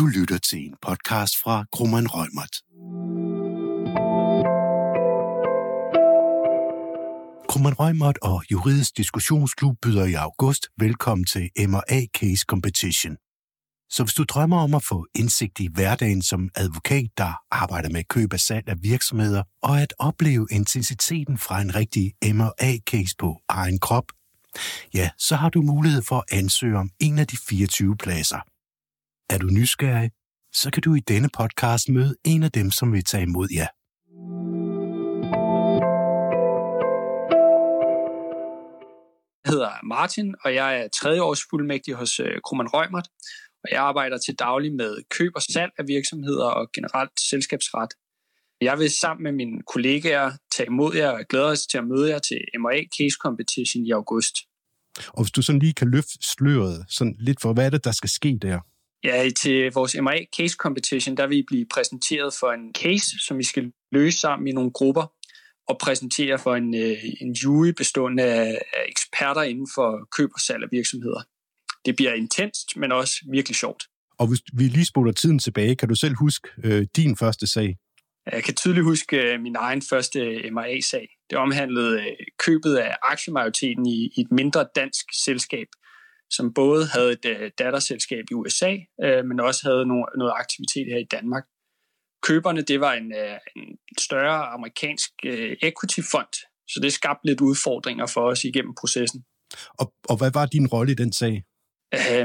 Du lytter til en podcast fra Krummeren Rømert. Krummeren Rømert og Juridisk Diskussionsklub byder i august velkommen til M&A Case Competition. Så hvis du drømmer om at få indsigt i hverdagen som advokat, der arbejder med køb og salg af virksomheder, og at opleve intensiteten fra en rigtig M&A-case på egen krop, ja, så har du mulighed for at ansøge om en af de 24 pladser. Er du nysgerrig, så kan du i denne podcast møde en af dem, som vil tage imod jer. Jeg hedder Martin, og jeg er tredjeårs fuldmægtig hos øh, Krumman Rømert, og jeg arbejder til daglig med køb og salg af virksomheder og generelt selskabsret. Jeg vil sammen med mine kollegaer tage imod jer og glæder os til at møde jer til M&A Case Competition i august. Og hvis du sådan lige kan løfte sløret sådan lidt for, hvad er det, der skal ske der? Ja, til vores M&A Case Competition, der vil I blive præsenteret for en case, som vi skal løse sammen i nogle grupper og præsentere for en, øh, en jury bestående af, af eksperter inden for køb og salg af virksomheder. Det bliver intenst, men også virkelig sjovt. Og hvis vi lige spoler tiden tilbage, kan du selv huske øh, din første sag? Jeg kan tydeligt huske øh, min egen første MRA-sag. Det omhandlede øh, købet af aktiemajoriteten i, i et mindre dansk selskab, som både havde et uh, datterselskab i USA, uh, men også havde no, noget aktivitet her i Danmark. Køberne, det var en, uh, en større amerikansk uh, equity-fond, så det skabte lidt udfordringer for os igennem processen. Og, og hvad var din rolle i den sag?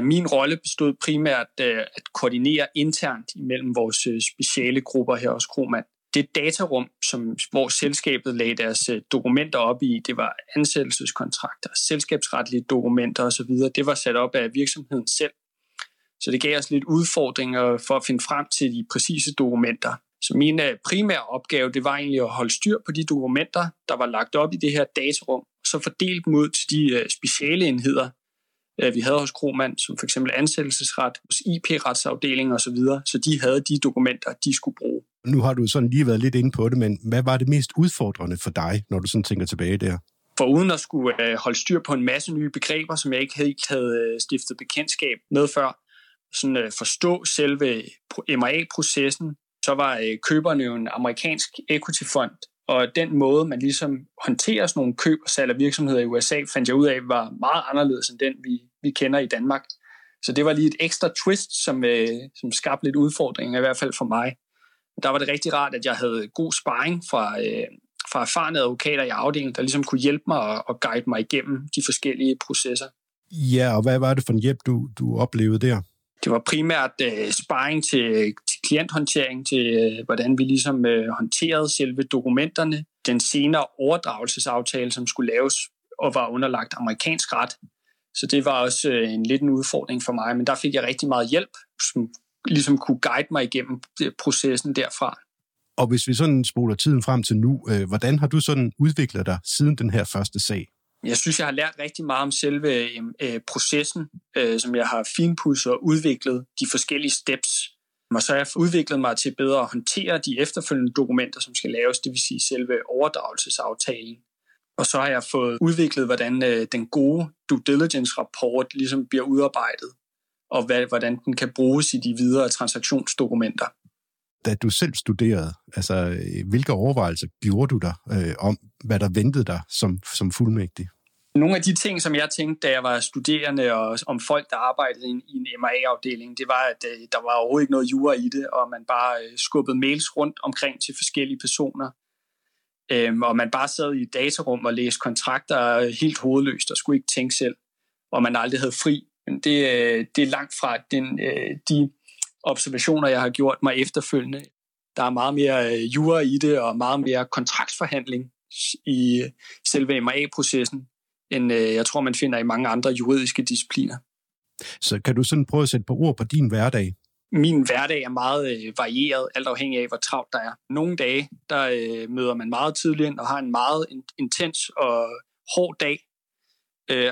Min rolle bestod primært at koordinere internt imellem vores speciale grupper her hos Kroman det datarum, som, hvor selskabet lagde deres øh, dokumenter op i, det var ansættelseskontrakter, selskabsretlige dokumenter osv., det var sat op af virksomheden selv. Så det gav os lidt udfordringer for at finde frem til de præcise dokumenter. Så min øh, primære opgave, det var egentlig at holde styr på de dokumenter, der var lagt op i det her datarum, og så fordele dem ud til de øh, speciale enheder, vi havde hos Kromand, som for eksempel ansættelsesret, hos IP-retsafdeling osv., så de havde de dokumenter, de skulle bruge. Nu har du sådan lige været lidt inde på det, men hvad var det mest udfordrende for dig, når du sådan tænker tilbage der? For uden at skulle øh, holde styr på en masse nye begreber, som jeg ikke helt havde øh, stiftet bekendtskab med før, sådan øh, forstå selve MRA-processen, så var øh, køberne jo en amerikansk equity-fond, og den måde, man ligesom håndterer sådan nogle køb og salg af virksomheder i USA, fandt jeg ud af, var meget anderledes end den, vi, vi kender i Danmark. Så det var lige et ekstra twist, som, øh, som skabte lidt udfordringer, i hvert fald for mig der var det rigtig rart, at jeg havde god sparring fra, øh, fra erfarne advokater i afdelingen, der ligesom kunne hjælpe mig og, og guide mig igennem de forskellige processer. Ja, og hvad var det for en hjælp, du, du oplevede der? Det var primært øh, sparring til, til klienthåndtering, til øh, hvordan vi ligesom øh, håndterede selve dokumenterne. Den senere overdragelsesaftale, som skulle laves og var underlagt amerikansk ret. Så det var også øh, en lidt en udfordring for mig, men der fik jeg rigtig meget hjælp, som ligesom kunne guide mig igennem processen derfra. Og hvis vi sådan spoler tiden frem til nu, øh, hvordan har du sådan udviklet dig siden den her første sag? Jeg synes, jeg har lært rigtig meget om selve øh, processen, øh, som jeg har finpudset og udviklet de forskellige steps. Og så har jeg udviklet mig til bedre at håndtere de efterfølgende dokumenter, som skal laves, det vil sige selve overdragelsesaftalen. Og så har jeg fået udviklet, hvordan øh, den gode due diligence-rapport ligesom bliver udarbejdet og hvad, hvordan den kan bruges i de videre transaktionsdokumenter. Da du selv studerede, altså hvilke overvejelser gjorde du der øh, om, hvad der ventede dig som, som fuldmægtig? Nogle af de ting, som jeg tænkte, da jeg var studerende, og om folk, der arbejdede i en MA-afdeling, det var, at øh, der var overhovedet ikke noget jura i det, og man bare øh, skubbede mails rundt omkring til forskellige personer. Øhm, og man bare sad i et datarum og læste kontrakter helt hovedløst og skulle ikke tænke selv, og man aldrig havde fri men det, øh, det er langt fra den, øh, de observationer, jeg har gjort mig efterfølgende. Der er meget mere øh, jura i det, og meget mere kontraktsforhandling i selve MA-processen, end jeg tror, man finder i mange andre juridiske discipliner. Så kan du sådan prøve at sætte på ord på din hverdag? Min hverdag er meget varieret, alt afhængig af, hvor travlt der er. Nogle dage, der møder man meget tidligt ind og har en meget intens og hård dag,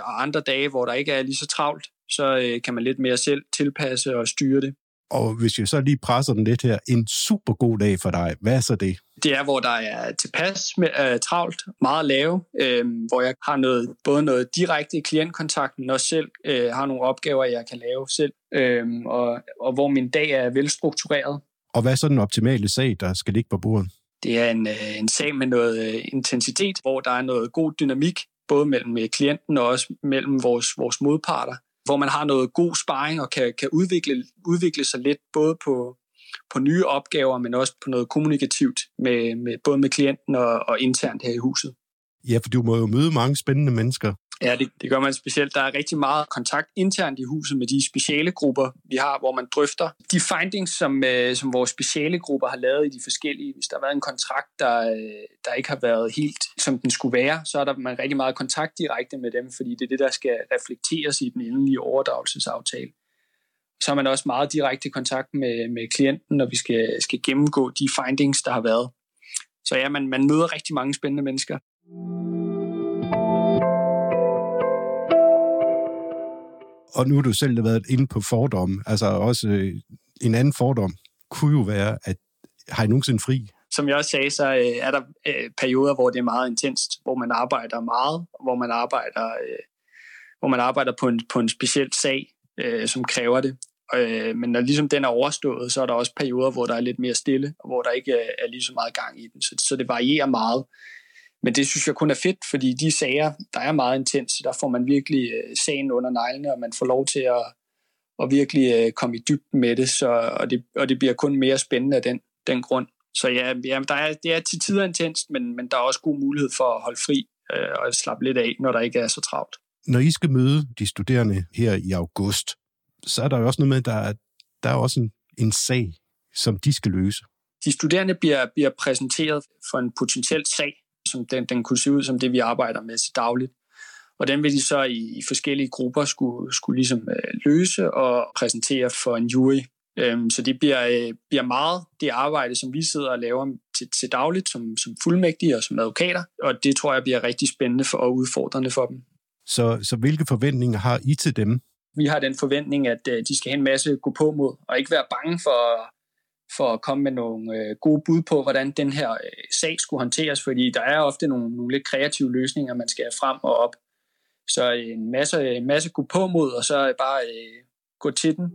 og andre dage, hvor der ikke er lige så travlt, så øh, kan man lidt mere selv tilpasse og styre det. Og hvis jeg så lige presser den lidt her, en super god dag for dig, hvad er så det? Det er, hvor der er tilpas med, uh, travlt, meget lave, øh, hvor jeg har noget, både noget direkte klientkontakt, men også selv øh, har nogle opgaver, jeg kan lave selv, øh, og, og hvor min dag er velstruktureret. Og hvad er så den optimale sag, der skal ligge på bordet? Det er en, øh, en sag med noget øh, intensitet, hvor der er noget god dynamik, både mellem øh, klienten og også mellem vores, vores modparter, hvor man har noget god sparring og kan, kan udvikle, udvikle sig lidt både på, på nye opgaver, men også på noget kommunikativt, med, med, både med klienten og, og internt her i huset. Ja, for du må jo møde mange spændende mennesker. Ja, det, det gør man specielt. Der er rigtig meget kontakt internt i huset med de speciale grupper, vi har, hvor man drøfter de findings, som, øh, som vores speciale grupper har lavet i de forskellige. Hvis der har været en kontrakt, der, øh, der ikke har været helt, som den skulle være, så er der man rigtig meget kontakt direkte med dem, fordi det er det, der skal reflekteres i den endelige overdragelsesaftale. Så har man også meget direkte kontakt med, med klienten, når vi skal, skal gennemgå de findings, der har været. Så ja, man, man møder rigtig mange spændende mennesker. Og nu har du selv været inde på fordom. Altså også øh, en anden fordom kunne jo være, at har I nogensinde fri? Som jeg også sagde, så øh, er der øh, perioder, hvor det er meget intenst, hvor man arbejder meget, hvor man arbejder, øh, hvor man arbejder på en, på en speciel sag, øh, som kræver det. Øh, men når ligesom den er overstået, så er der også perioder, hvor der er lidt mere stille, og hvor der ikke er, er lige så meget gang i den. Så, så det varierer meget. Men det synes jeg kun er fedt, fordi de sager, der er meget intense, der får man virkelig øh, sagen under neglene, og man får lov til at, at virkelig øh, komme i dybden med det, så, og, det, og det bliver kun mere spændende af den, den grund. Så ja, ja der er, det er til tider intenst, men, men der er også god mulighed for at holde fri øh, og slappe lidt af, når der ikke er så travlt. Når I skal møde de studerende her i august, så er der jo også noget med, at der er, der er også en, en sag, som de skal løse. De studerende bliver, bliver præsenteret for en potentiel sag, som den, den kunne se ud som det, vi arbejder med til dagligt. Og den vil de så i, i forskellige grupper skulle, skulle ligesom øh, løse og præsentere for en jury. Øhm, så det bliver, øh, bliver meget det arbejde, som vi sidder og laver til, til dagligt som, som fuldmægtige og som advokater. Og det tror jeg bliver rigtig spændende for, og udfordrende for dem. Så, så hvilke forventninger har I til dem? Vi har den forventning, at øh, de skal have en masse gå på mod, og ikke være bange for for at komme med nogle øh, gode bud på, hvordan den her øh, sag skulle håndteres, fordi der er ofte nogle, nogle lidt kreative løsninger, man skal have frem og op. Så øh, en masse, øh, en masse gå på mod, og så øh, bare øh, gå til den.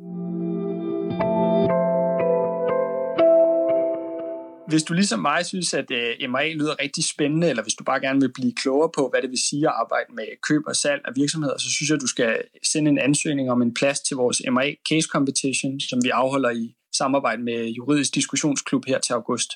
Hvis du ligesom mig synes, at øh, MA lyder rigtig spændende, eller hvis du bare gerne vil blive klogere på, hvad det vil sige at arbejde med køb og salg af virksomheder, så synes jeg, at du skal sende en ansøgning om en plads til vores MA Case Competition, som vi afholder i samarbejde med Juridisk Diskussionsklub her til august.